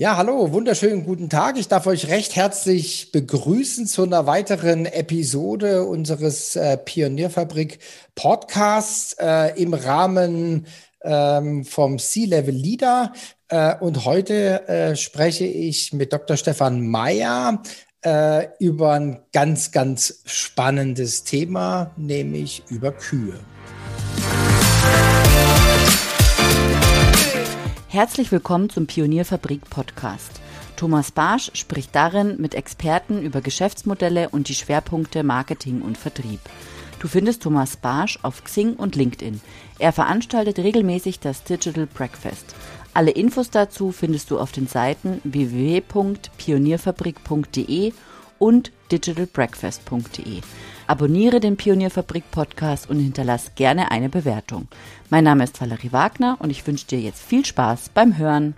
Ja, hallo, wunderschönen guten Tag. Ich darf euch recht herzlich begrüßen zu einer weiteren Episode unseres äh, Pionierfabrik Podcasts äh, im Rahmen ähm, vom C-Level Leader. Äh, und heute äh, spreche ich mit Dr. Stefan Mayer äh, über ein ganz, ganz spannendes Thema, nämlich über Kühe. Herzlich willkommen zum Pionierfabrik Podcast. Thomas Barsch spricht darin mit Experten über Geschäftsmodelle und die Schwerpunkte Marketing und Vertrieb. Du findest Thomas Barsch auf Xing und LinkedIn. Er veranstaltet regelmäßig das Digital Breakfast. Alle Infos dazu findest du auf den Seiten www.pionierfabrik.de und digitalbreakfast.de. Abonniere den Pionierfabrik Podcast und hinterlass gerne eine Bewertung. Mein Name ist Valerie Wagner und ich wünsche dir jetzt viel Spaß beim Hören.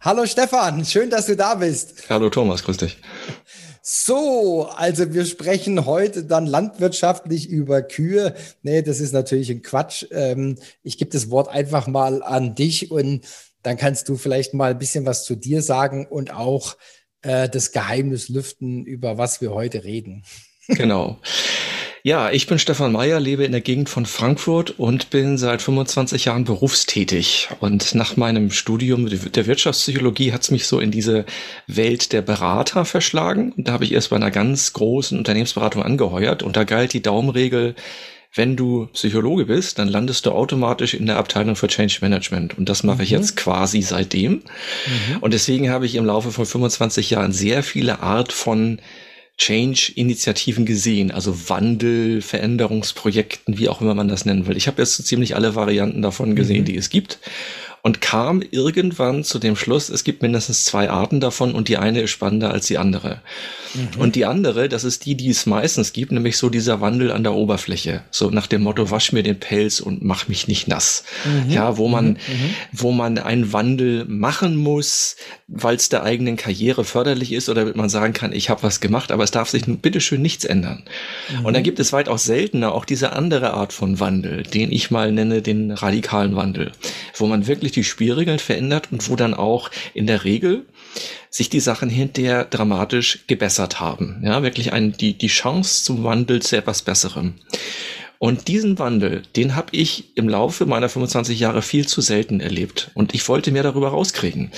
Hallo Stefan, schön, dass du da bist. Hallo Thomas, grüß dich. So, also wir sprechen heute dann landwirtschaftlich über Kühe. Nee, das ist natürlich ein Quatsch. Ähm, ich gebe das Wort einfach mal an dich und dann kannst du vielleicht mal ein bisschen was zu dir sagen und auch äh, das Geheimnis lüften, über was wir heute reden. Genau. Ja, ich bin Stefan Meyer, lebe in der Gegend von Frankfurt und bin seit 25 Jahren berufstätig. Und nach meinem Studium der Wirtschaftspsychologie hat es mich so in diese Welt der Berater verschlagen. Und da habe ich erst bei einer ganz großen Unternehmensberatung angeheuert. Und da galt die Daumenregel, wenn du Psychologe bist, dann landest du automatisch in der Abteilung für Change Management. Und das mache mhm. ich jetzt quasi seitdem. Mhm. Und deswegen habe ich im Laufe von 25 Jahren sehr viele Art von Change-Initiativen gesehen, also Wandel, Veränderungsprojekten, wie auch immer man das nennen will. Ich habe jetzt so ziemlich alle Varianten davon gesehen, mhm. die es gibt und kam irgendwann zu dem Schluss, es gibt mindestens zwei Arten davon und die eine ist spannender als die andere. Mhm. Und die andere, das ist die, die es meistens gibt, nämlich so dieser Wandel an der Oberfläche. So nach dem Motto, wasch mir den Pelz und mach mich nicht nass. Mhm. Ja, wo man, mhm. mhm. wo man einen Wandel machen muss, weil es der eigenen Karriere förderlich ist oder damit man sagen kann, ich habe was gemacht, aber es darf sich bitteschön nichts ändern. Und dann mhm. gibt es weitaus seltener auch diese andere Art von Wandel, den ich mal nenne den radikalen Wandel, wo man wirklich die Spielregeln verändert und wo dann auch in der Regel sich die Sachen hinterher dramatisch gebessert haben. Ja, wirklich ein, die, die Chance zum Wandel zu etwas Besserem. Und diesen Wandel, den habe ich im Laufe meiner 25 Jahre viel zu selten erlebt. Und ich wollte mehr darüber rauskriegen.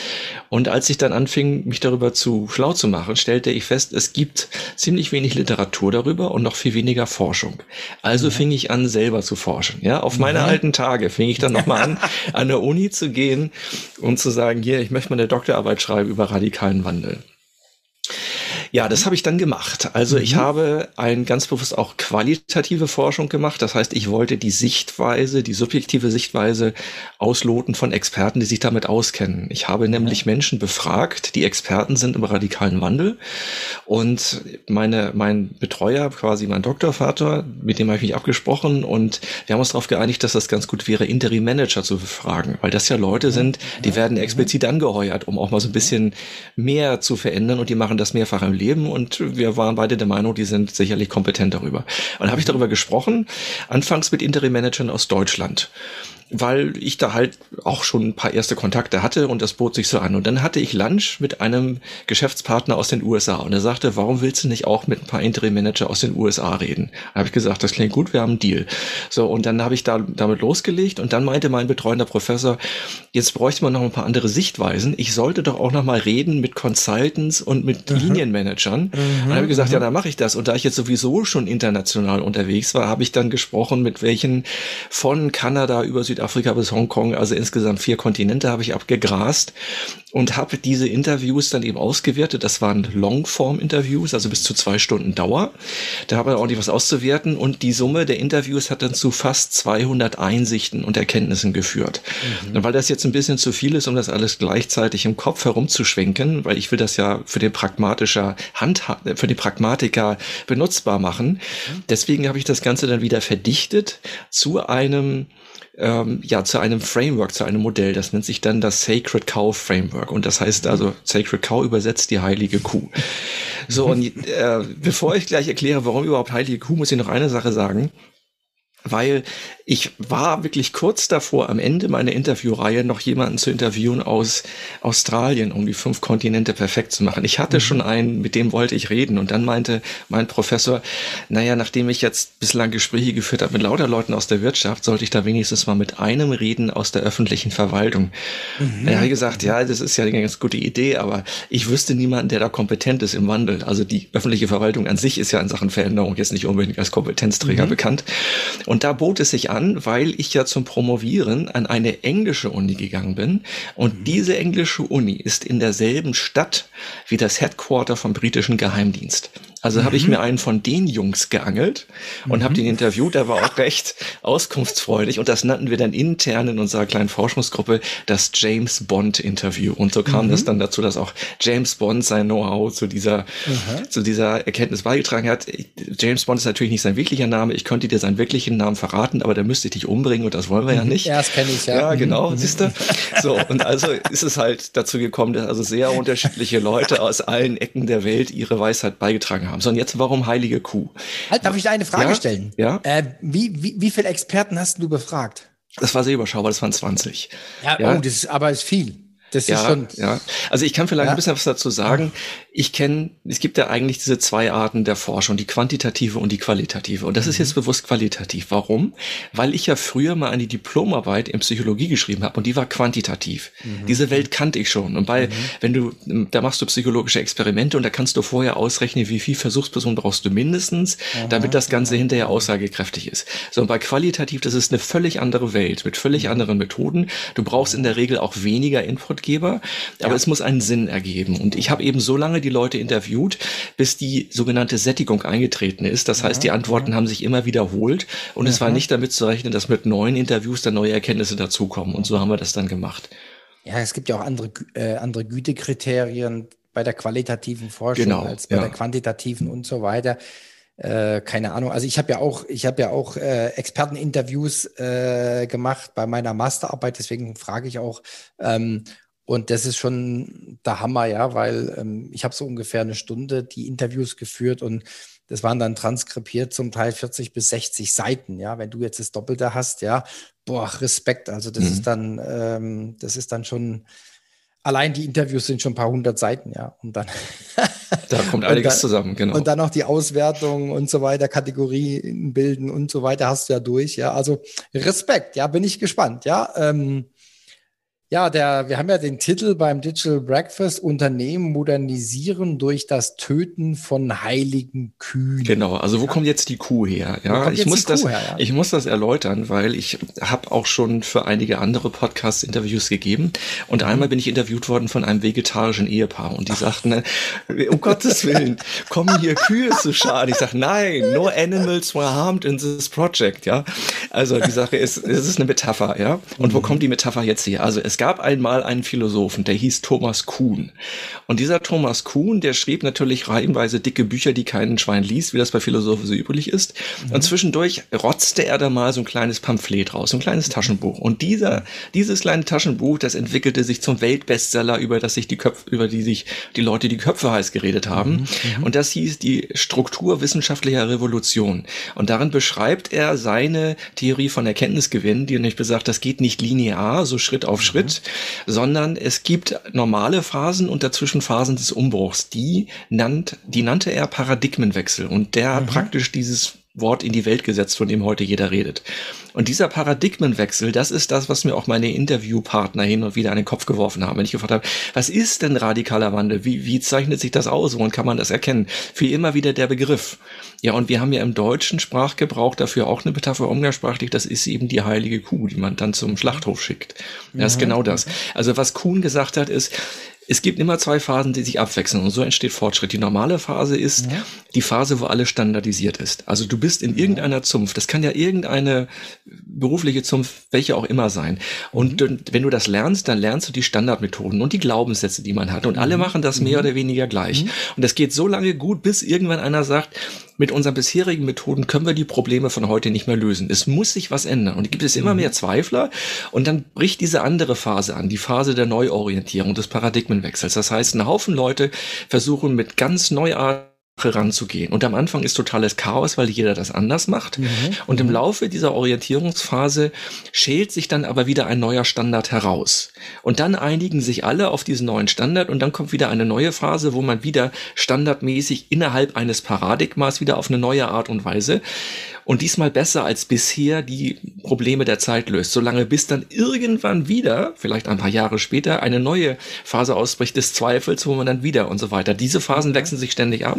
Und als ich dann anfing, mich darüber zu schlau zu machen, stellte ich fest, es gibt ziemlich wenig Literatur darüber und noch viel weniger Forschung. Also mhm. fing ich an, selber zu forschen. Ja, auf meine mhm. alten Tage fing ich dann nochmal an, an der Uni zu gehen und zu sagen, hier, ich möchte mal eine Doktorarbeit schreiben über radikalen Wandel. Ja, das habe ich dann gemacht. Also mhm. ich habe ein ganz bewusst auch qualitative Forschung gemacht. Das heißt, ich wollte die Sichtweise, die subjektive Sichtweise ausloten von Experten, die sich damit auskennen. Ich habe nämlich Menschen befragt, die Experten sind im radikalen Wandel. Und meine, mein Betreuer, quasi mein Doktorvater, mit dem habe ich mich abgesprochen und wir haben uns darauf geeinigt, dass das ganz gut wäre, Interim Manager zu befragen, weil das ja Leute sind, die werden explizit angeheuert, um auch mal so ein bisschen mehr zu verändern und die machen das mehrfach im Leben und wir waren beide der Meinung, die sind sicherlich kompetent darüber. Und habe ich darüber gesprochen, anfangs mit Interim-Managern aus Deutschland weil ich da halt auch schon ein paar erste Kontakte hatte und das bot sich so an. Und dann hatte ich Lunch mit einem Geschäftspartner aus den USA und er sagte, warum willst du nicht auch mit ein paar Interim-Manager aus den USA reden? Da habe ich gesagt, das klingt gut, wir haben einen Deal. So, und dann habe ich da damit losgelegt und dann meinte mein betreuender Professor, jetzt bräuchte man noch ein paar andere Sichtweisen. Ich sollte doch auch noch mal reden mit Consultants und mit mhm. Linienmanagern. Mhm. Dann habe ich gesagt, mhm. ja, dann mache ich das. Und da ich jetzt sowieso schon international unterwegs war, habe ich dann gesprochen, mit welchen von Kanada über Südafrika Südafrika bis Hongkong, also insgesamt vier Kontinente habe ich abgegrast und habe diese Interviews dann eben ausgewertet. Das waren Longform-Interviews, also bis zu zwei Stunden Dauer. Da habe ich ordentlich was auszuwerten und die Summe der Interviews hat dann zu fast 200 Einsichten und Erkenntnissen geführt. Mhm. Und weil das jetzt ein bisschen zu viel ist, um das alles gleichzeitig im Kopf herumzuschwenken, weil ich will das ja für den pragmatischer Hand, für den Pragmatiker benutzbar machen. Mhm. Deswegen habe ich das Ganze dann wieder verdichtet zu einem ähm, ja zu einem Framework, zu einem Modell. Das nennt sich dann das Sacred Cow Framework. Und das heißt also, Sacred Cow übersetzt die heilige Kuh. So, und äh, bevor ich gleich erkläre, warum überhaupt heilige Kuh, muss ich noch eine Sache sagen weil ich war wirklich kurz davor, am Ende meiner Interviewreihe noch jemanden zu interviewen aus Australien, um die fünf Kontinente perfekt zu machen. Ich hatte mhm. schon einen, mit dem wollte ich reden. Und dann meinte mein Professor, naja, nachdem ich jetzt bislang Gespräche geführt habe mit lauter Leuten aus der Wirtschaft, sollte ich da wenigstens mal mit einem reden aus der öffentlichen Verwaltung. Mhm. Er hat gesagt, ja, das ist ja eine ganz gute Idee, aber ich wüsste niemanden, der da kompetent ist im Wandel. Also die öffentliche Verwaltung an sich ist ja in Sachen Veränderung jetzt nicht unbedingt als Kompetenzträger mhm. bekannt. Und da bot es sich an, weil ich ja zum Promovieren an eine englische Uni gegangen bin. Und mhm. diese englische Uni ist in derselben Stadt wie das Headquarter vom britischen Geheimdienst. Also mhm. habe ich mir einen von den Jungs geangelt und mhm. habe den interviewt. Der war auch recht auskunftsfreudig und das nannten wir dann intern in unserer kleinen Forschungsgruppe das James Bond Interview. Und so kam mhm. das dann dazu, dass auch James Bond sein Know-how zu dieser zu dieser Erkenntnis beigetragen hat. James Bond ist natürlich nicht sein wirklicher Name. Ich könnte dir seinen wirklichen Namen verraten, aber der müsste ich dich umbringen und das wollen wir ja mhm. nicht. Ja, das kenne ich ja. Ja, genau. Mhm. Siehst du? So und also ist es halt dazu gekommen, dass also sehr unterschiedliche Leute aus allen Ecken der Welt ihre Weisheit beigetragen haben haben. Sondern jetzt, warum heilige Kuh? Halt, darf ich da eine Frage ja? stellen? Ja. Äh, wie, wie, wie viele Experten hast du befragt? Das war sehr überschaubar, das waren 20. Ja, ja. oh, das ist, aber ist viel. Das ja, ist schon. Ja, also ich kann vielleicht ja. ein bisschen was dazu sagen. Ich kenne, es gibt ja eigentlich diese zwei Arten der Forschung, die quantitative und die qualitative. Und das mhm. ist jetzt bewusst qualitativ. Warum? Weil ich ja früher mal eine Diplomarbeit in Psychologie geschrieben habe und die war quantitativ. Mhm. Diese Welt kannte ich schon. Und bei, mhm. wenn du, da machst du psychologische Experimente und da kannst du vorher ausrechnen, wie viel Versuchspersonen brauchst du mindestens, damit das Ganze hinterher aussagekräftig ist. So, und bei qualitativ, das ist eine völlig andere Welt mit völlig mhm. anderen Methoden. Du brauchst in der Regel auch weniger Input Arbeitgeber, aber ja. es muss einen Sinn ergeben. Und ich habe eben so lange die Leute interviewt, bis die sogenannte Sättigung eingetreten ist. Das heißt, die Antworten haben sich immer wiederholt und es war nicht damit zu rechnen, dass mit neuen Interviews dann neue Erkenntnisse dazukommen. Und so haben wir das dann gemacht. Ja, es gibt ja auch andere, äh, andere Gütekriterien bei der qualitativen Forschung genau, als bei ja. der quantitativen und so weiter. Äh, keine Ahnung. Also ich habe ja auch, ich habe ja auch äh, Experteninterviews äh, gemacht bei meiner Masterarbeit, deswegen frage ich auch, ähm, und das ist schon der Hammer, ja, weil ähm, ich habe so ungefähr eine Stunde die Interviews geführt und das waren dann transkribiert zum Teil 40 bis 60 Seiten, ja. Wenn du jetzt das Doppelte hast, ja, boah, Respekt. Also das mhm. ist dann, ähm, das ist dann schon, allein die Interviews sind schon ein paar hundert Seiten, ja. Und dann. da kommt einiges dann, zusammen, genau. Und dann noch die Auswertung und so weiter, Kategorien bilden und so weiter hast du ja durch, ja. Also Respekt, ja, bin ich gespannt, ja. Ähm, ja, der, wir haben ja den Titel beim Digital Breakfast Unternehmen modernisieren durch das Töten von heiligen Kühen. Genau, also wo ja. kommt jetzt die Kuh her? Ja, ich muss das, her, ja? ich muss das erläutern, weil ich habe auch schon für einige andere Podcasts Interviews gegeben und mhm. einmal bin ich interviewt worden von einem vegetarischen Ehepaar und die sagten, um Gottes Willen, kommen hier Kühe zu Schaden? Ich sage, nein, no animals were harmed in this project, ja. Also die Sache ist, es ist eine Metapher, ja. Und mhm. wo kommt die Metapher jetzt her? Also es gab einmal einen Philosophen, der hieß Thomas Kuhn. Und dieser Thomas Kuhn, der schrieb natürlich reihenweise dicke Bücher, die keinen Schwein liest, wie das bei Philosophen so üblich ist. Mhm. Und zwischendurch rotzte er da mal so ein kleines Pamphlet raus, so ein kleines Taschenbuch. Und dieser, dieses kleine Taschenbuch, das entwickelte sich zum Weltbestseller, über das sich die Köpfe, über die sich die Leute die Köpfe heiß geredet haben. Mhm. mhm. Und das hieß die Struktur wissenschaftlicher Revolution. Und darin beschreibt er seine Theorie von Erkenntnisgewinn, die nämlich besagt, das geht nicht linear, so Schritt auf Schritt, gibt, sondern es gibt normale Phasen und dazwischen Phasen des Umbruchs. Die nannt, die nannte er Paradigmenwechsel und der mhm. hat praktisch dieses Wort in die Welt gesetzt, von dem heute jeder redet. Und dieser Paradigmenwechsel, das ist das, was mir auch meine Interviewpartner hin und wieder an den Kopf geworfen haben, wenn ich gefragt habe, was ist denn radikaler Wandel? Wie, wie zeichnet sich das aus? Woran kann man das erkennen? Fiel immer wieder der Begriff. Ja, und wir haben ja im deutschen Sprachgebrauch dafür auch eine Metapher umgangssprachlich, das ist eben die heilige Kuh, die man dann zum Schlachthof schickt. Das ist genau das. Also was Kuhn gesagt hat, ist, es gibt immer zwei Phasen, die sich abwechseln und so entsteht Fortschritt. Die normale Phase ist ja. die Phase, wo alles standardisiert ist. Also du bist in irgendeiner Zunft. Das kann ja irgendeine berufliche Zunft, welche auch immer sein. Und mhm. wenn du das lernst, dann lernst du die Standardmethoden und die Glaubenssätze, die man hat. Und alle mhm. machen das mehr mhm. oder weniger gleich. Mhm. Und das geht so lange gut, bis irgendwann einer sagt, mit unseren bisherigen Methoden können wir die Probleme von heute nicht mehr lösen. Es muss sich was ändern. Und gibt es immer mhm. mehr Zweifler. Und dann bricht diese andere Phase an, die Phase der Neuorientierung, des Paradigmenwechsels. Das heißt, ein Haufen Leute versuchen mit ganz neuartigen ranzugehen. Und am Anfang ist totales Chaos, weil jeder das anders macht. Mhm. Und im mhm. Laufe dieser Orientierungsphase schält sich dann aber wieder ein neuer Standard heraus. Und dann einigen sich alle auf diesen neuen Standard und dann kommt wieder eine neue Phase, wo man wieder standardmäßig innerhalb eines Paradigmas wieder auf eine neue Art und Weise und diesmal besser als bisher die Probleme der Zeit löst, solange bis dann irgendwann wieder, vielleicht ein paar Jahre später, eine neue Phase ausbricht des Zweifels, wo man dann wieder und so weiter. Diese Phasen wechseln sich ständig ab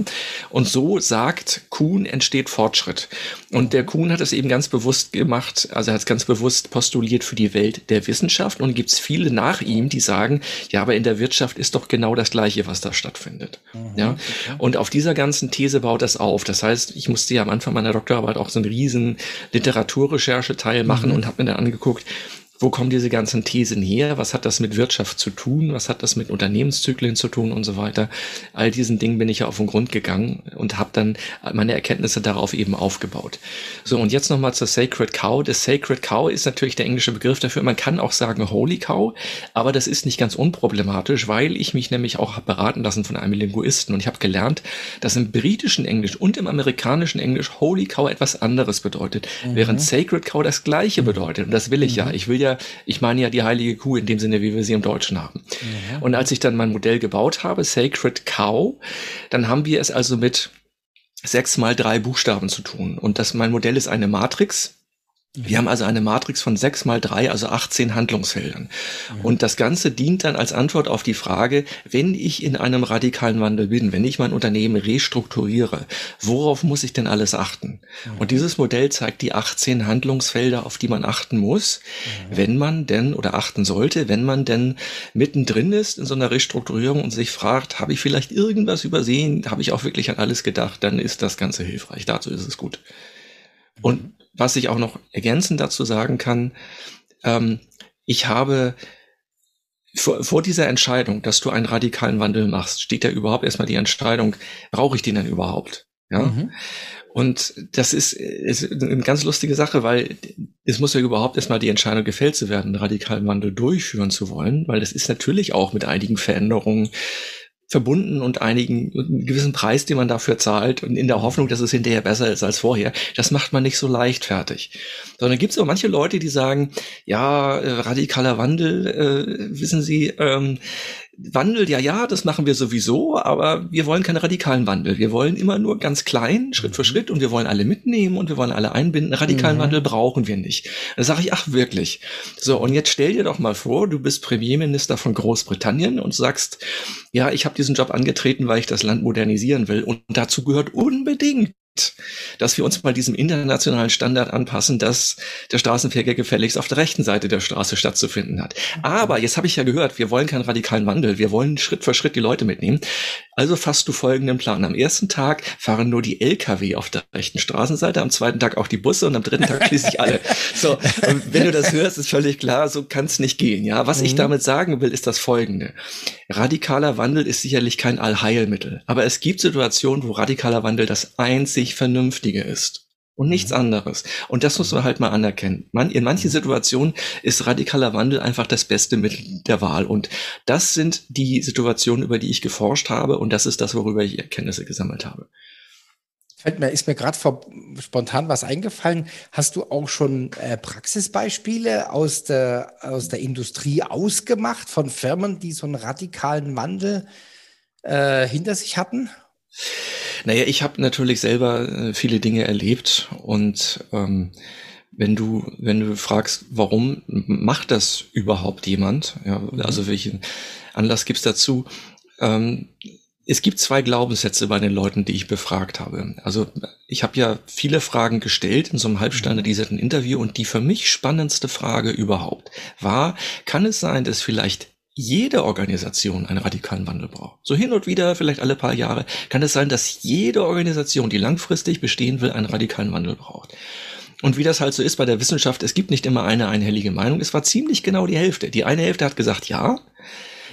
und so sagt Kuhn entsteht Fortschritt. Und der Kuhn hat es eben ganz bewusst gemacht, also er hat es ganz bewusst postuliert für die Welt der Wissenschaft und gibt es viele nach ihm, die sagen, ja, aber in der Wirtschaft ist doch genau das Gleiche, was da stattfindet. Mhm, ja. Und auf dieser ganzen These baut das auf. Das heißt, ich musste ja am Anfang meiner Doktorarbeit auch so einen riesen Literaturrechercheteil machen mhm. und habe mir dann angeguckt, wo kommen diese ganzen Thesen her? Was hat das mit Wirtschaft zu tun? Was hat das mit Unternehmenszyklen zu tun und so weiter? All diesen Dingen bin ich ja auf den Grund gegangen und habe dann meine Erkenntnisse darauf eben aufgebaut. So, und jetzt nochmal zur Sacred Cow. Das Sacred Cow ist natürlich der englische Begriff dafür. Man kann auch sagen Holy Cow, aber das ist nicht ganz unproblematisch, weil ich mich nämlich auch habe beraten lassen von einem Linguisten und ich habe gelernt, dass im britischen Englisch und im amerikanischen Englisch Holy Cow etwas anderes bedeutet, mhm. während Sacred Cow das gleiche bedeutet. Und das will ich mhm. ja. Ich will ja ich meine ja die heilige Kuh in dem Sinne, wie wir sie im Deutschen haben. Ja. Und als ich dann mein Modell gebaut habe, Sacred Cow, dann haben wir es also mit sechs mal drei Buchstaben zu tun. Und das, mein Modell ist eine Matrix. Wir haben also eine Matrix von sechs mal drei, also 18 Handlungsfeldern. Und das Ganze dient dann als Antwort auf die Frage, wenn ich in einem radikalen Wandel bin, wenn ich mein Unternehmen restrukturiere, worauf muss ich denn alles achten? Und dieses Modell zeigt die 18 Handlungsfelder, auf die man achten muss, wenn man denn oder achten sollte, wenn man denn mittendrin ist in so einer Restrukturierung und sich fragt, habe ich vielleicht irgendwas übersehen? Habe ich auch wirklich an alles gedacht? Dann ist das Ganze hilfreich. Dazu ist es gut. Und mhm was ich auch noch ergänzend dazu sagen kann, ähm, ich habe vor, vor dieser Entscheidung, dass du einen radikalen Wandel machst, steht ja überhaupt erstmal die Entscheidung, brauche ich den denn überhaupt? Ja. Mhm. Und das ist, ist eine ganz lustige Sache, weil es muss ja überhaupt erstmal die Entscheidung gefällt zu werden, einen radikalen Wandel durchführen zu wollen, weil das ist natürlich auch mit einigen Veränderungen verbunden und einigen einen gewissen Preis, den man dafür zahlt und in der Hoffnung, dass es hinterher besser ist als vorher. Das macht man nicht so leichtfertig. Sondern gibt es auch manche Leute, die sagen, ja, äh, radikaler Wandel, äh, wissen Sie, ähm, Wandel, ja, ja, das machen wir sowieso, aber wir wollen keinen radikalen Wandel. Wir wollen immer nur ganz klein, Schritt für mhm. Schritt und wir wollen alle mitnehmen und wir wollen alle einbinden. Radikalen mhm. Wandel brauchen wir nicht. Da sage ich, ach wirklich. So, und jetzt stell dir doch mal vor, du bist Premierminister von Großbritannien und sagst, ja, ich habe diesen Job angetreten, weil ich das Land modernisieren will und dazu gehört unbedingt dass wir uns mal diesem internationalen Standard anpassen, dass der Straßenverkehr gefälligst auf der rechten Seite der Straße stattzufinden hat. Aber jetzt habe ich ja gehört, wir wollen keinen radikalen Wandel, wir wollen Schritt für Schritt die Leute mitnehmen. Also fasst du folgenden Plan. Am ersten Tag fahren nur die Lkw auf der rechten Straßenseite, am zweiten Tag auch die Busse und am dritten Tag schließlich alle. So, wenn du das hörst, ist völlig klar, so kann es nicht gehen. Ja, was mhm. ich damit sagen will, ist das folgende. Radikaler Wandel ist sicherlich kein Allheilmittel, aber es gibt Situationen, wo radikaler Wandel das einzig Vernünftige ist und nichts mhm. anderes. Und das muss man halt mal anerkennen. Man, in manchen mhm. Situationen ist radikaler Wandel einfach das beste Mittel der Wahl. Und das sind die Situationen, über die ich geforscht habe. Und das ist das, worüber ich Erkenntnisse gesammelt habe. Fällt mir, ist mir gerade spontan was eingefallen. Hast du auch schon äh, Praxisbeispiele aus der, aus der Industrie ausgemacht von Firmen, die so einen radikalen Wandel äh, hinter sich hatten? Naja, ich habe natürlich selber äh, viele Dinge erlebt und ähm, wenn du, wenn du fragst, warum macht das überhaupt jemand, ja, mhm. also welchen Anlass gibt's dazu, ähm, es gibt zwei Glaubenssätze bei den Leuten, die ich befragt habe. Also ich habe ja viele Fragen gestellt in so einem halbstandardisierten Interview und die für mich spannendste Frage überhaupt war, kann es sein, dass vielleicht jede Organisation einen radikalen Wandel braucht. So hin und wieder, vielleicht alle paar Jahre, kann es sein, dass jede Organisation, die langfristig bestehen will, einen radikalen Wandel braucht. Und wie das halt so ist bei der Wissenschaft, es gibt nicht immer eine einhellige Meinung. Es war ziemlich genau die Hälfte. Die eine Hälfte hat gesagt, ja,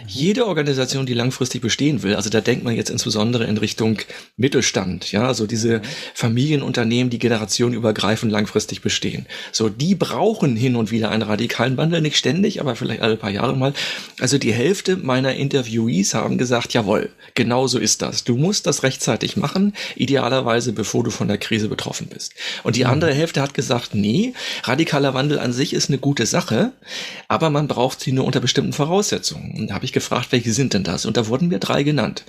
Jede Organisation, die langfristig bestehen will, also da denkt man jetzt insbesondere in Richtung Mittelstand, ja, also diese Familienunternehmen, die generationenübergreifend langfristig bestehen. So, die brauchen hin und wieder einen radikalen Wandel, nicht ständig, aber vielleicht alle paar Jahre mal. Also die Hälfte meiner Interviewees haben gesagt, jawohl, genau so ist das. Du musst das rechtzeitig machen, idealerweise bevor du von der Krise betroffen bist. Und die andere Hälfte hat gesagt, nee, radikaler Wandel an sich ist eine gute Sache, aber man braucht sie nur unter bestimmten Voraussetzungen. Und da habe ich gefragt, welche sind denn das? Und da wurden mir drei genannt.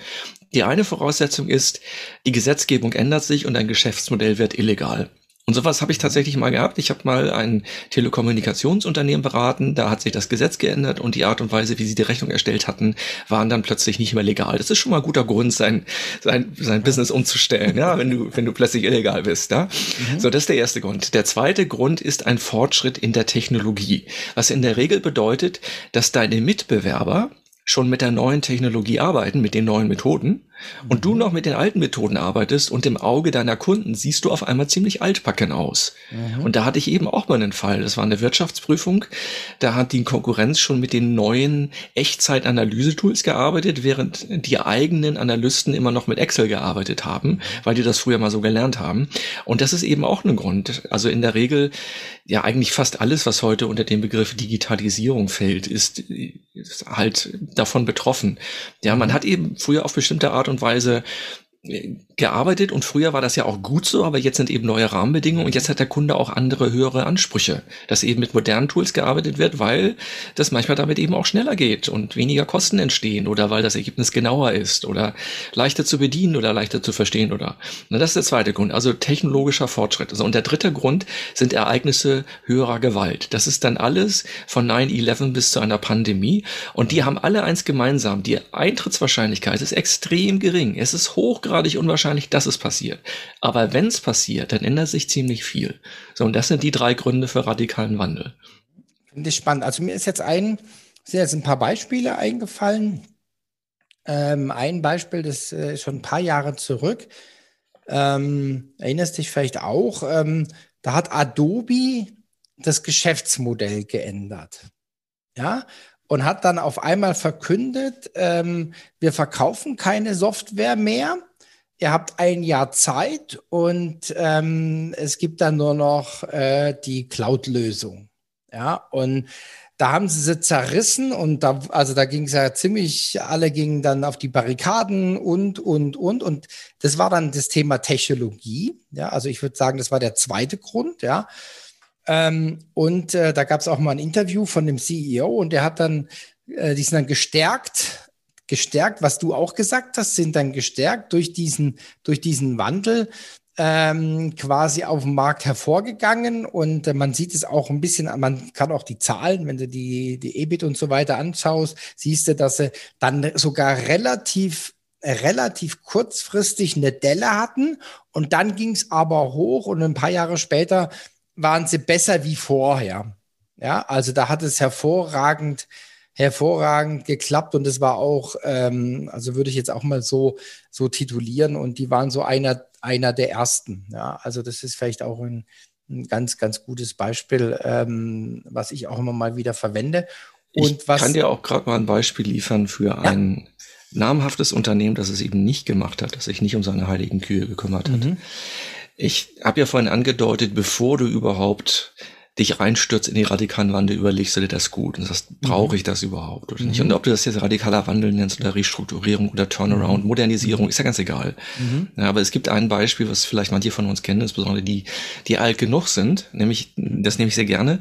Die eine Voraussetzung ist, die Gesetzgebung ändert sich und ein Geschäftsmodell wird illegal. Und sowas habe ich tatsächlich mal gehabt. Ich habe mal ein Telekommunikationsunternehmen beraten, da hat sich das Gesetz geändert und die Art und Weise, wie sie die Rechnung erstellt hatten, waren dann plötzlich nicht mehr legal. Das ist schon mal ein guter Grund, sein, sein, sein Business umzustellen, ja, wenn du, wenn du plötzlich illegal bist. Ja? Mhm. So, das ist der erste Grund. Der zweite Grund ist ein Fortschritt in der Technologie, was in der Regel bedeutet, dass deine Mitbewerber schon mit der neuen Technologie arbeiten, mit den neuen Methoden und du noch mit den alten Methoden arbeitest und im Auge deiner Kunden siehst du auf einmal ziemlich altbacken aus. Mhm. Und da hatte ich eben auch mal einen Fall. Das war eine Wirtschaftsprüfung. Da hat die Konkurrenz schon mit den neuen Echtzeit-Analyse-Tools gearbeitet, während die eigenen Analysten immer noch mit Excel gearbeitet haben, weil die das früher mal so gelernt haben. Und das ist eben auch ein Grund. Also in der Regel, ja, eigentlich fast alles, was heute unter dem Begriff Digitalisierung fällt, ist, ist halt davon betroffen. Ja, man hat eben früher auf bestimmte Art und Weise gearbeitet und früher war das ja auch gut so, aber jetzt sind eben neue Rahmenbedingungen und jetzt hat der Kunde auch andere höhere Ansprüche, dass eben mit modernen Tools gearbeitet wird, weil das manchmal damit eben auch schneller geht und weniger Kosten entstehen oder weil das Ergebnis genauer ist oder leichter zu bedienen oder leichter zu verstehen oder. Na, das ist der zweite Grund, also technologischer Fortschritt. Also, und der dritte Grund sind Ereignisse höherer Gewalt. Das ist dann alles von 9-11 bis zu einer Pandemie und die haben alle eins gemeinsam. Die Eintrittswahrscheinlichkeit ist extrem gering. Es ist hochgradig hochgradig unwahrscheinlich, dass es passiert. Aber wenn es passiert, dann ändert sich ziemlich viel. So, und das sind die drei Gründe für radikalen Wandel. Finde ich spannend. Also mir ist jetzt ein, sind jetzt ein paar Beispiele eingefallen. Ähm, ein Beispiel, das äh, schon ein paar Jahre zurück. Ähm, erinnerst dich vielleicht auch, ähm, da hat Adobe das Geschäftsmodell geändert. Ja, und hat dann auf einmal verkündet, ähm, wir verkaufen keine Software mehr, ihr habt ein Jahr Zeit und ähm, es gibt dann nur noch äh, die Cloud-Lösung. Ja, und da haben sie sie zerrissen und da, also da ging es ja ziemlich, alle gingen dann auf die Barrikaden und, und, und. Und das war dann das Thema Technologie. Ja, also ich würde sagen, das war der zweite Grund, ja. Ähm, und äh, da gab es auch mal ein Interview von dem CEO und der hat dann, äh, die sind dann gestärkt gestärkt, was du auch gesagt hast, sind dann gestärkt durch diesen, durch diesen Wandel ähm, quasi auf dem Markt hervorgegangen. Und äh, man sieht es auch ein bisschen, man kann auch die Zahlen, wenn du die, die EBIT und so weiter anschaust, siehst du, dass sie dann sogar relativ relativ kurzfristig eine Delle hatten. Und dann ging es aber hoch und ein paar Jahre später waren sie besser wie vorher. Ja, also da hat es hervorragend hervorragend geklappt und es war auch, ähm, also würde ich jetzt auch mal so, so titulieren und die waren so einer, einer der ersten. Ja, also das ist vielleicht auch ein, ein ganz, ganz gutes Beispiel, ähm, was ich auch immer mal wieder verwende. Und ich was, kann dir auch gerade mal ein Beispiel liefern für ja. ein namhaftes Unternehmen, das es eben nicht gemacht hat, das sich nicht um seine heiligen Kühe gekümmert hat. Mhm. Ich habe ja vorhin angedeutet, bevor du überhaupt dich reinstürzt in die radikalen Wandel, überlegst du dir das gut und sagst, brauche ich das überhaupt oder nicht? Mhm. Und ob du das jetzt radikaler Wandel nennst oder Restrukturierung oder Turnaround, mhm. Modernisierung, ist ja ganz egal. Mhm. Ja, aber es gibt ein Beispiel, was vielleicht manche von uns kennen, insbesondere die, die alt genug sind, nämlich, das nehme ich sehr gerne.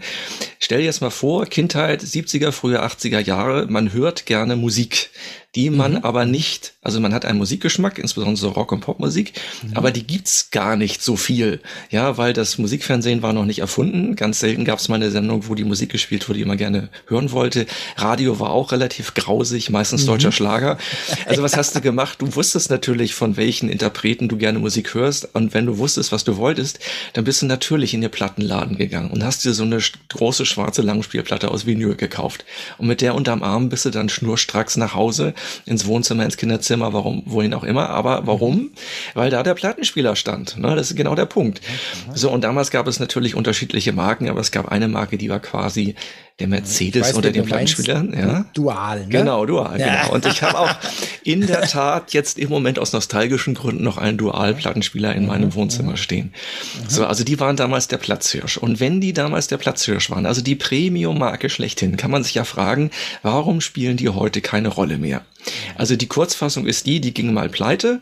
Stell dir jetzt mal vor, Kindheit, 70er, frühe 80er Jahre, man hört gerne Musik die man mhm. aber nicht, also man hat einen Musikgeschmack, insbesondere so Rock- und Popmusik, mhm. aber die gibt's gar nicht so viel, ja, weil das Musikfernsehen war noch nicht erfunden. Ganz selten gab's mal eine Sendung, wo die Musik gespielt wurde, die man gerne hören wollte. Radio war auch relativ grausig, meistens mhm. deutscher Schlager. Also was hast du gemacht? Du wusstest natürlich, von welchen Interpreten du gerne Musik hörst und wenn du wusstest, was du wolltest, dann bist du natürlich in den Plattenladen gegangen und hast dir so eine große schwarze Langspielplatte aus Vinyl gekauft und mit der unterm Arm bist du dann schnurstracks nach Hause ins Wohnzimmer, ins Kinderzimmer, warum, wohin auch immer. Aber warum? Weil da der Plattenspieler stand. Ne? Das ist genau der Punkt. So, und damals gab es natürlich unterschiedliche Marken, aber es gab eine Marke, die war quasi der Mercedes weiß, unter den Plattenspielern. Ja. Dual, ne? Genau, Dual, ja. genau. Und ich habe auch in der Tat jetzt im Moment aus nostalgischen Gründen noch einen Dual-Plattenspieler in meinem mhm. Wohnzimmer stehen. Mhm. So, also die waren damals der Platzhirsch. Und wenn die damals der Platzhirsch waren, also die Premium-Marke schlechthin, kann man sich ja fragen, warum spielen die heute keine Rolle mehr? Also die Kurzfassung ist die, die ging mal pleite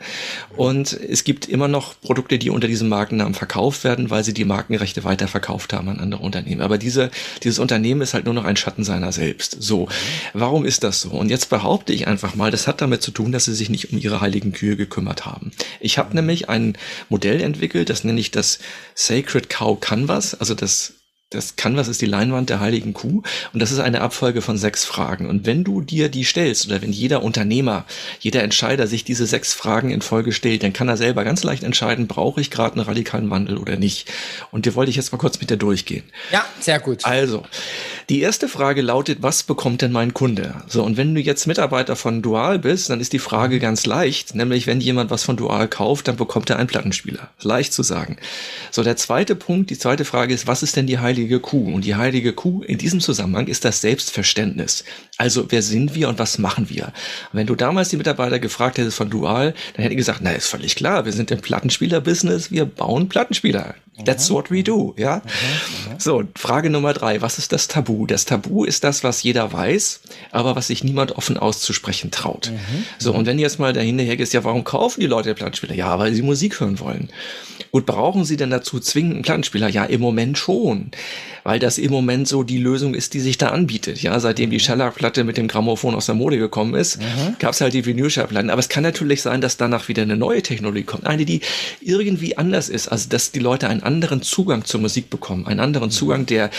und es gibt immer noch Produkte, die unter diesem Markennamen verkauft werden, weil sie die Markenrechte weiterverkauft haben an andere Unternehmen. Aber diese, dieses Unternehmen ist halt nur noch ein Schatten seiner selbst. So, warum ist das so? Und jetzt behaupte ich einfach mal, das hat damit zu tun, dass sie sich nicht um ihre heiligen Kühe gekümmert haben. Ich habe nämlich ein Modell entwickelt, das nenne ich das Sacred Cow Canvas, also das das Canvas ist die Leinwand der heiligen Kuh und das ist eine Abfolge von sechs Fragen. Und wenn du dir die stellst oder wenn jeder Unternehmer, jeder Entscheider sich diese sechs Fragen in Folge stellt, dann kann er selber ganz leicht entscheiden, brauche ich gerade einen radikalen Wandel oder nicht. Und dir wollte ich jetzt mal kurz mit dir durchgehen. Ja, sehr gut. Also, die erste Frage lautet, was bekommt denn mein Kunde? So, und wenn du jetzt Mitarbeiter von Dual bist, dann ist die Frage ganz leicht, nämlich wenn jemand was von Dual kauft, dann bekommt er einen Plattenspieler. Leicht zu sagen. So, der zweite Punkt, die zweite Frage ist, was ist denn die heilige Kuh? Und die heilige Kuh in diesem Zusammenhang ist das Selbstverständnis. Also, wer sind wir und was machen wir? Und wenn du damals die Mitarbeiter gefragt hättest von Dual, dann hätte ich gesagt, na, ist völlig klar, wir sind im Plattenspieler-Business, wir bauen Plattenspieler. That's what we do, ja. So, Frage Nummer drei. Was ist das Tabu? Das Tabu ist das, was jeder weiß, aber was sich niemand offen auszusprechen traut. Mhm. So, und wenn du jetzt mal dahinterher gehst, ja, warum kaufen die Leute Plattenspieler? Ja, weil sie Musik hören wollen. Gut, brauchen sie denn dazu zwingend einen Plattenspieler? Ja, im Moment schon weil das im Moment so die Lösung ist, die sich da anbietet. Ja, seitdem die Schellackplatte mit dem Grammophon aus der Mode gekommen ist, mhm. gab es halt die Vinylschallplatten. Aber es kann natürlich sein, dass danach wieder eine neue Technologie kommt, eine, die irgendwie anders ist, also dass die Leute einen anderen Zugang zur Musik bekommen, einen anderen mhm. Zugang, der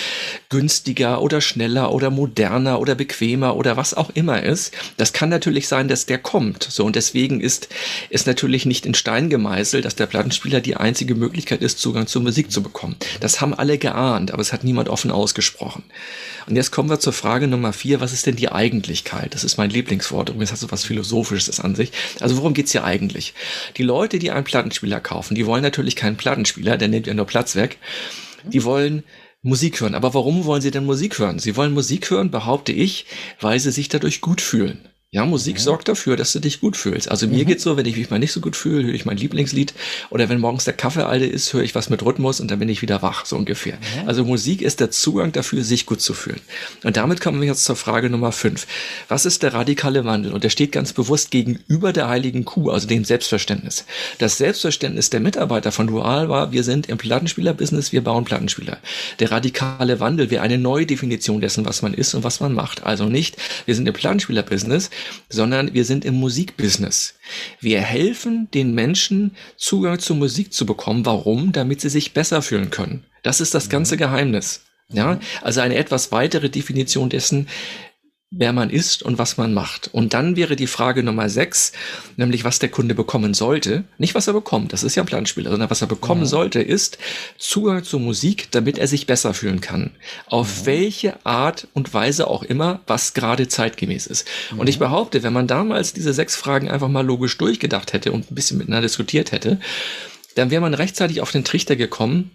günstiger oder schneller oder moderner oder bequemer oder was auch immer ist. Das kann natürlich sein, dass der kommt. So und deswegen ist es natürlich nicht in Stein gemeißelt, dass der Plattenspieler die einzige Möglichkeit ist, Zugang zur Musik zu bekommen. Das haben alle geahnt, aber es hat niemand offen ausgesprochen. Und jetzt kommen wir zur Frage Nummer vier, was ist denn die Eigentlichkeit? Das ist mein Lieblingswort, übrigens hat so was Philosophisches an sich. Also worum geht's hier eigentlich? Die Leute, die einen Plattenspieler kaufen, die wollen natürlich keinen Plattenspieler, der nimmt ja nur Platz weg. Die wollen Musik hören. Aber warum wollen sie denn Musik hören? Sie wollen Musik hören, behaupte ich, weil sie sich dadurch gut fühlen. Ja, Musik mhm. sorgt dafür, dass du dich gut fühlst. Also mir mhm. geht's so, wenn ich mich mal nicht so gut fühle, höre ich mein Lieblingslied. Oder wenn morgens der Kaffee alte ist, höre ich was mit Rhythmus und dann bin ich wieder wach, so ungefähr. Mhm. Also Musik ist der Zugang dafür, sich gut zu fühlen. Und damit kommen wir jetzt zur Frage Nummer fünf. Was ist der radikale Wandel? Und der steht ganz bewusst gegenüber der heiligen Kuh, also dem Selbstverständnis. Das Selbstverständnis der Mitarbeiter von Dual war, wir sind im Plattenspieler-Business, wir bauen Plattenspieler. Der radikale Wandel wäre eine neue Definition dessen, was man ist und was man macht. Also nicht, wir sind im Plattenspieler-Business, sondern wir sind im Musikbusiness. Wir helfen den Menschen, Zugang zur Musik zu bekommen. Warum? Damit sie sich besser fühlen können. Das ist das ganze Geheimnis. Ja, also eine etwas weitere Definition dessen, wer man ist und was man macht. Und dann wäre die Frage Nummer sechs, nämlich was der Kunde bekommen sollte. Nicht was er bekommt, das ist ja ein Planspieler, sondern was er bekommen ja. sollte, ist Zugang zur Musik, damit er sich besser fühlen kann. Auf ja. welche Art und Weise auch immer, was gerade zeitgemäß ist. Ja. Und ich behaupte, wenn man damals diese sechs Fragen einfach mal logisch durchgedacht hätte und ein bisschen miteinander diskutiert hätte, dann wäre man rechtzeitig auf den Trichter gekommen,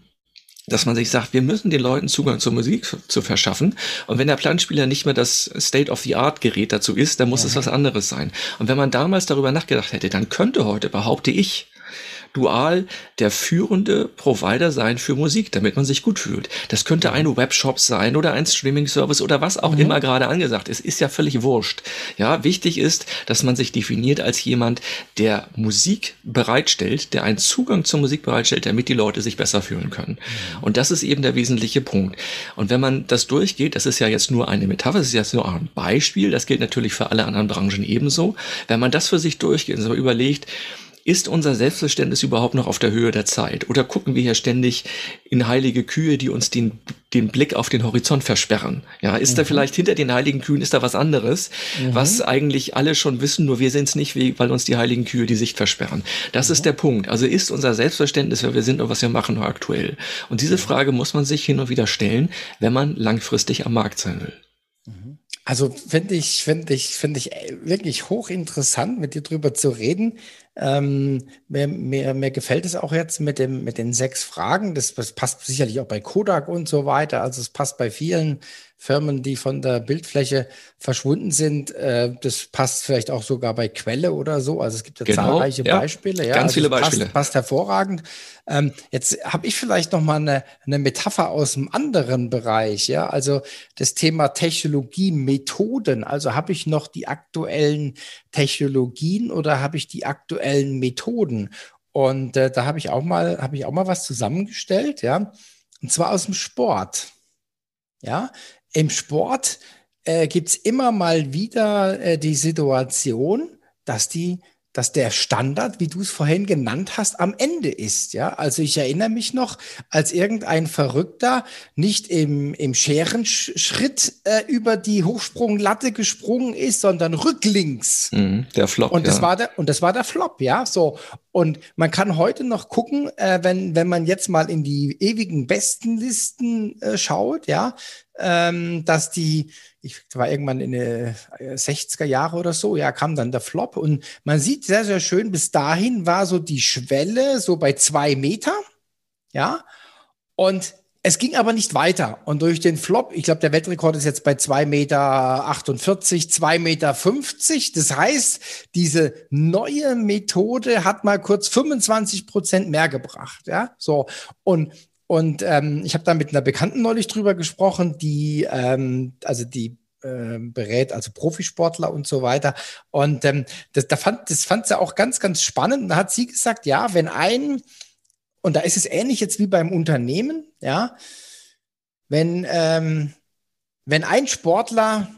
dass man sich sagt, wir müssen den Leuten Zugang zur Musik zu verschaffen. Und wenn der Planspieler nicht mehr das State-of-the-Art-Gerät dazu ist, dann muss ja. es was anderes sein. Und wenn man damals darüber nachgedacht hätte, dann könnte heute, behaupte ich, Dual der führende Provider sein für Musik, damit man sich gut fühlt. Das könnte ein Webshop sein oder ein Streaming-Service oder was auch mhm. immer gerade angesagt ist. Ist ja völlig wurscht. Ja, wichtig ist, dass man sich definiert als jemand, der Musik bereitstellt, der einen Zugang zur Musik bereitstellt, damit die Leute sich besser fühlen können. Mhm. Und das ist eben der wesentliche Punkt. Und wenn man das durchgeht, das ist ja jetzt nur eine Metapher, das ist jetzt nur ein Beispiel, das gilt natürlich für alle anderen Branchen ebenso. Wenn man das für sich durchgeht, und überlegt, ist unser Selbstverständnis überhaupt noch auf der Höhe der Zeit? Oder gucken wir hier ständig in heilige Kühe, die uns den, den Blick auf den Horizont versperren? Ja, ist mhm. da vielleicht hinter den heiligen Kühen, ist da was anderes, mhm. was eigentlich alle schon wissen, nur wir sehen es nicht, weil uns die heiligen Kühe die Sicht versperren? Das mhm. ist der Punkt. Also ist unser Selbstverständnis, wer wir sind und was wir machen, noch aktuell? Und diese Frage muss man sich hin und wieder stellen, wenn man langfristig am Markt sein will. Mhm. Also finde ich, finde ich, finde ich wirklich hochinteressant, mit dir drüber zu reden, Ähm, mir, mir, mir gefällt es auch jetzt mit, dem, mit den sechs Fragen. Das, das passt sicherlich auch bei Kodak und so weiter. Also es passt bei vielen Firmen, die von der Bildfläche verschwunden sind. Äh, das passt vielleicht auch sogar bei Quelle oder so. Also es gibt ja genau, zahlreiche ja. Beispiele. Ja, Ganz also viele Beispiele. Passt, passt hervorragend. Ähm, jetzt habe ich vielleicht noch mal eine, eine Metapher aus dem anderen Bereich. Ja, also das Thema Technologie, Methoden. Also habe ich noch die aktuellen Technologien oder habe ich die aktuellen Methoden? Und äh, da habe ich auch mal, habe ich auch mal was zusammengestellt, ja, und zwar aus dem Sport. Ja, im Sport äh, gibt es immer mal wieder äh, die Situation, dass die dass der Standard, wie du es vorhin genannt hast, am Ende ist. Ja, also ich erinnere mich noch, als irgendein Verrückter nicht im, im Scherenschritt äh, über die Hochsprunglatte gesprungen ist, sondern rücklinks. Mhm, der Flop. Und das ja. war der, und das war der Flop, ja. So. Und man kann heute noch gucken, äh, wenn, wenn man jetzt mal in die ewigen Bestenlisten äh, schaut, ja, ähm, dass die ich war irgendwann in den 60er äh, Jahre oder so, ja, kam dann der Flop und man sieht sehr, sehr schön, bis dahin war so die Schwelle so bei zwei Meter, ja, und es ging aber nicht weiter. Und durch den Flop, ich glaube, der Weltrekord ist jetzt bei 2,48 Meter, 2,50 Meter. Das heißt, diese neue Methode hat mal kurz 25 Prozent mehr gebracht. Ja, so. Und und ähm, ich habe da mit einer Bekannten neulich drüber gesprochen, die, ähm, also die äh, berät, also Profisportler und so weiter. Und ähm, das, da fand, das fand sie auch ganz, ganz spannend. Und da hat sie gesagt, ja, wenn ein, und da ist es ähnlich jetzt wie beim Unternehmen, ja, wenn, ähm, wenn ein Sportler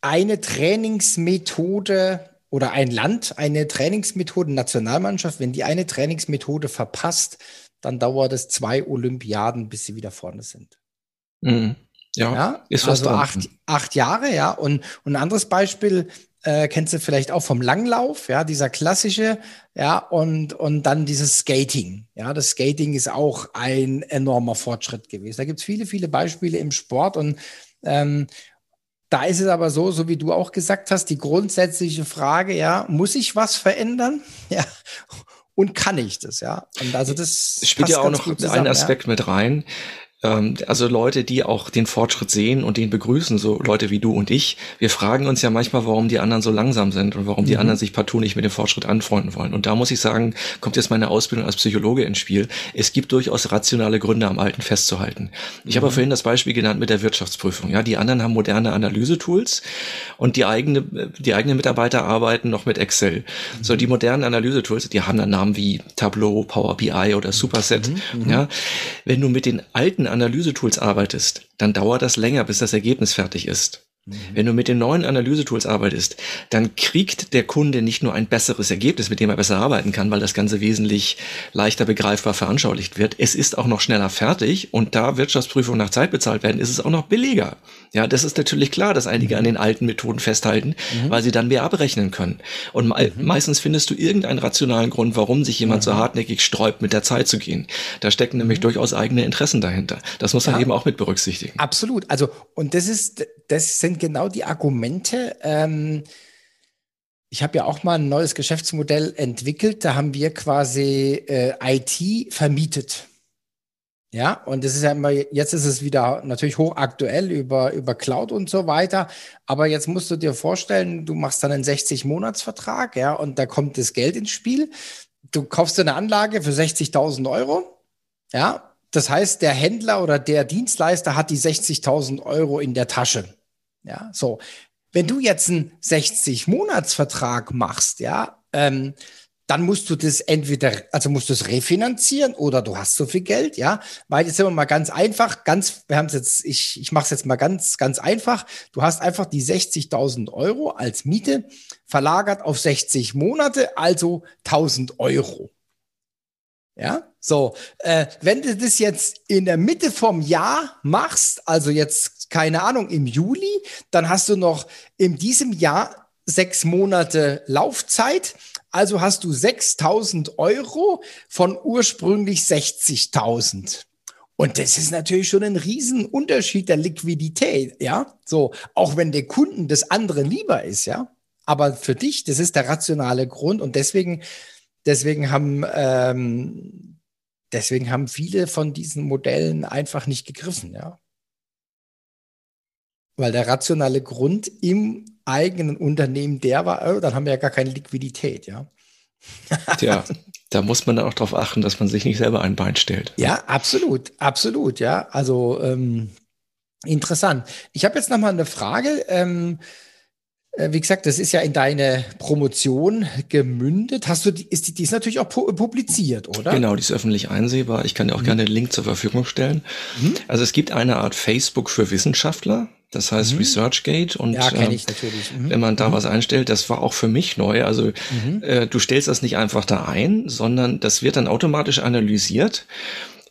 eine Trainingsmethode oder ein Land eine Trainingsmethode, Nationalmannschaft, wenn die eine Trainingsmethode verpasst, dann dauert es zwei Olympiaden, bis sie wieder vorne sind. Mhm. Ja, ja, ist also acht, acht Jahre, ja. Und, und ein anderes Beispiel äh, kennst du vielleicht auch vom Langlauf, ja, dieser klassische, ja, und, und dann dieses Skating. Ja, das Skating ist auch ein enormer Fortschritt gewesen. Da gibt es viele, viele Beispiele im Sport und ähm, da ist es aber so, so wie du auch gesagt hast, die grundsätzliche Frage, ja, muss ich was verändern? Ja, und kann ich das, ja. Und also das spielt ja auch noch einen Aspekt ja. mit rein. Ähm, also Leute, die auch den Fortschritt sehen und den begrüßen, so Leute wie du und ich, wir fragen uns ja manchmal, warum die anderen so langsam sind und warum die mhm. anderen sich partout nicht mit dem Fortschritt anfreunden wollen. Und da muss ich sagen, kommt jetzt meine Ausbildung als Psychologe ins Spiel. Es gibt durchaus rationale Gründe, am Alten festzuhalten. Ich mhm. habe vorhin das Beispiel genannt mit der Wirtschaftsprüfung. Ja, die anderen haben moderne Analysetools und die eigene, die eigenen Mitarbeiter arbeiten noch mit Excel. Mhm. So, die modernen Analysetools, die haben dann Namen wie Tableau, Power BI oder Superset. Mhm. Mhm. Ja, wenn du mit den alten Analysetools arbeitest, dann dauert das länger, bis das Ergebnis fertig ist. Mhm. Wenn du mit den neuen Analysetools arbeitest, dann kriegt der Kunde nicht nur ein besseres Ergebnis, mit dem er besser arbeiten kann, weil das Ganze wesentlich leichter begreifbar veranschaulicht wird. Es ist auch noch schneller fertig und da Wirtschaftsprüfungen nach Zeit bezahlt werden, ist es auch noch billiger. Ja, das ist natürlich klar, dass einige mhm. an den alten Methoden festhalten, mhm. weil sie dann mehr abrechnen können. Und me mhm. meistens findest du irgendeinen rationalen Grund, warum sich jemand so mhm. hartnäckig sträubt, mit der Zeit zu gehen. Da stecken nämlich mhm. durchaus eigene Interessen dahinter. Das muss man ja. eben auch mit berücksichtigen. Absolut. Also, und das ist, das sind genau die Argumente. Ähm, ich habe ja auch mal ein neues Geschäftsmodell entwickelt. Da haben wir quasi äh, IT vermietet. Ja, und das ist ja immer, jetzt ist es wieder natürlich hochaktuell über, über Cloud und so weiter. Aber jetzt musst du dir vorstellen, du machst dann einen 60-Monats-Vertrag, ja, und da kommt das Geld ins Spiel. Du kaufst eine Anlage für 60.000 Euro, ja. Das heißt, der Händler oder der Dienstleister hat die 60.000 Euro in der Tasche. Ja, so. Wenn du jetzt einen 60-Monats-Vertrag machst, ja, ähm, dann musst du das entweder, also musst du es refinanzieren oder du hast so viel Geld, ja. Weil jetzt sind wir mal ganz einfach, ganz, wir haben es jetzt, ich, ich mache es jetzt mal ganz, ganz einfach. Du hast einfach die 60.000 Euro als Miete verlagert auf 60 Monate, also 1000 Euro. Ja, so, äh, wenn du das jetzt in der Mitte vom Jahr machst, also jetzt keine Ahnung, im Juli, dann hast du noch in diesem Jahr sechs Monate Laufzeit also hast du 6000 Euro von ursprünglich 60.000. Und das ist natürlich schon ein Riesenunterschied der Liquidität, ja. So, auch wenn der Kunden das andere lieber ist, ja. Aber für dich, das ist der rationale Grund und deswegen deswegen haben, ähm, deswegen haben viele von diesen Modellen einfach nicht gegriffen, ja. Weil der rationale Grund im eigenen Unternehmen der war, oh, dann haben wir ja gar keine Liquidität, ja. Tja, da muss man dann auch darauf achten, dass man sich nicht selber ein Bein stellt. Ja, absolut, absolut, ja. Also ähm, interessant. Ich habe jetzt noch mal eine Frage. Ähm, äh, wie gesagt, das ist ja in deine Promotion gemündet. Hast du die, ist die, die ist natürlich auch publiziert, oder? Genau, die ist öffentlich einsehbar. Ich kann dir auch mhm. gerne einen Link zur Verfügung stellen. Mhm. Also es gibt eine Art Facebook für Wissenschaftler. Das heißt mhm. ResearchGate und ja, äh, natürlich. Mhm. wenn man da mhm. was einstellt, das war auch für mich neu. Also mhm. äh, du stellst das nicht einfach da ein, sondern das wird dann automatisch analysiert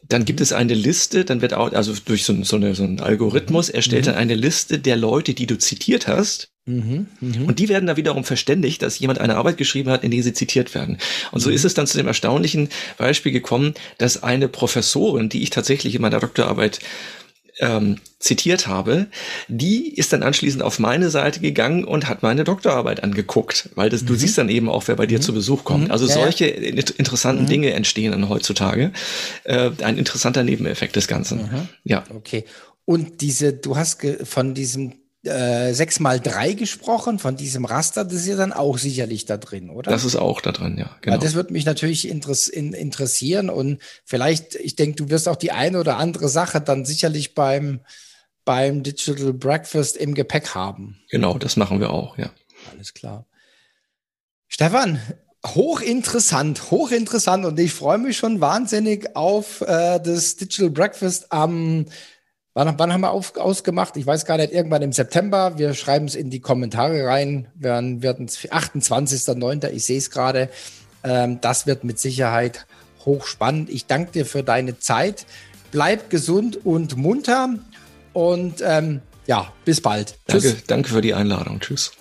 dann gibt es eine Liste, dann wird auch, also durch so, so, eine, so einen Algorithmus erstellt mhm. dann eine Liste der Leute, die du zitiert hast. Mhm, mh. Und die werden da wiederum verständigt, dass jemand eine Arbeit geschrieben hat, in die sie zitiert werden. Und so ist es dann zu dem erstaunlichen Beispiel gekommen, dass eine Professorin, die ich tatsächlich in meiner Doktorarbeit ähm, zitiert habe, die ist dann anschließend auf meine Seite gegangen und hat meine Doktorarbeit angeguckt, weil das, mhm. du siehst dann eben auch, wer bei dir mhm. zu Besuch kommt. Mhm. Also ja, solche interessanten mhm. Dinge entstehen dann heutzutage. Äh, ein interessanter Nebeneffekt des Ganzen. Ja. Okay. Und diese, du hast von diesem äh, 6 mal 3 gesprochen, von diesem Raster, das ist ja dann auch sicherlich da drin, oder? Das ist auch da drin, ja. Genau. Weil das würde mich natürlich interess in, interessieren und vielleicht, ich denke, du wirst auch die eine oder andere Sache dann sicherlich beim, beim Digital Breakfast im Gepäck haben. Genau, das machen wir auch, ja. Alles klar. Stefan, hochinteressant, hochinteressant und ich freue mich schon wahnsinnig auf äh, das Digital Breakfast am Wann, wann haben wir auf, ausgemacht? Ich weiß gar nicht, irgendwann im September. Wir schreiben es in die Kommentare rein. Wir werden 28.09. Ich sehe es gerade. Ähm, das wird mit Sicherheit hochspannend. Ich danke dir für deine Zeit. Bleib gesund und munter. Und ähm, ja, bis bald. Danke, Tschüss. danke für die Einladung. Tschüss.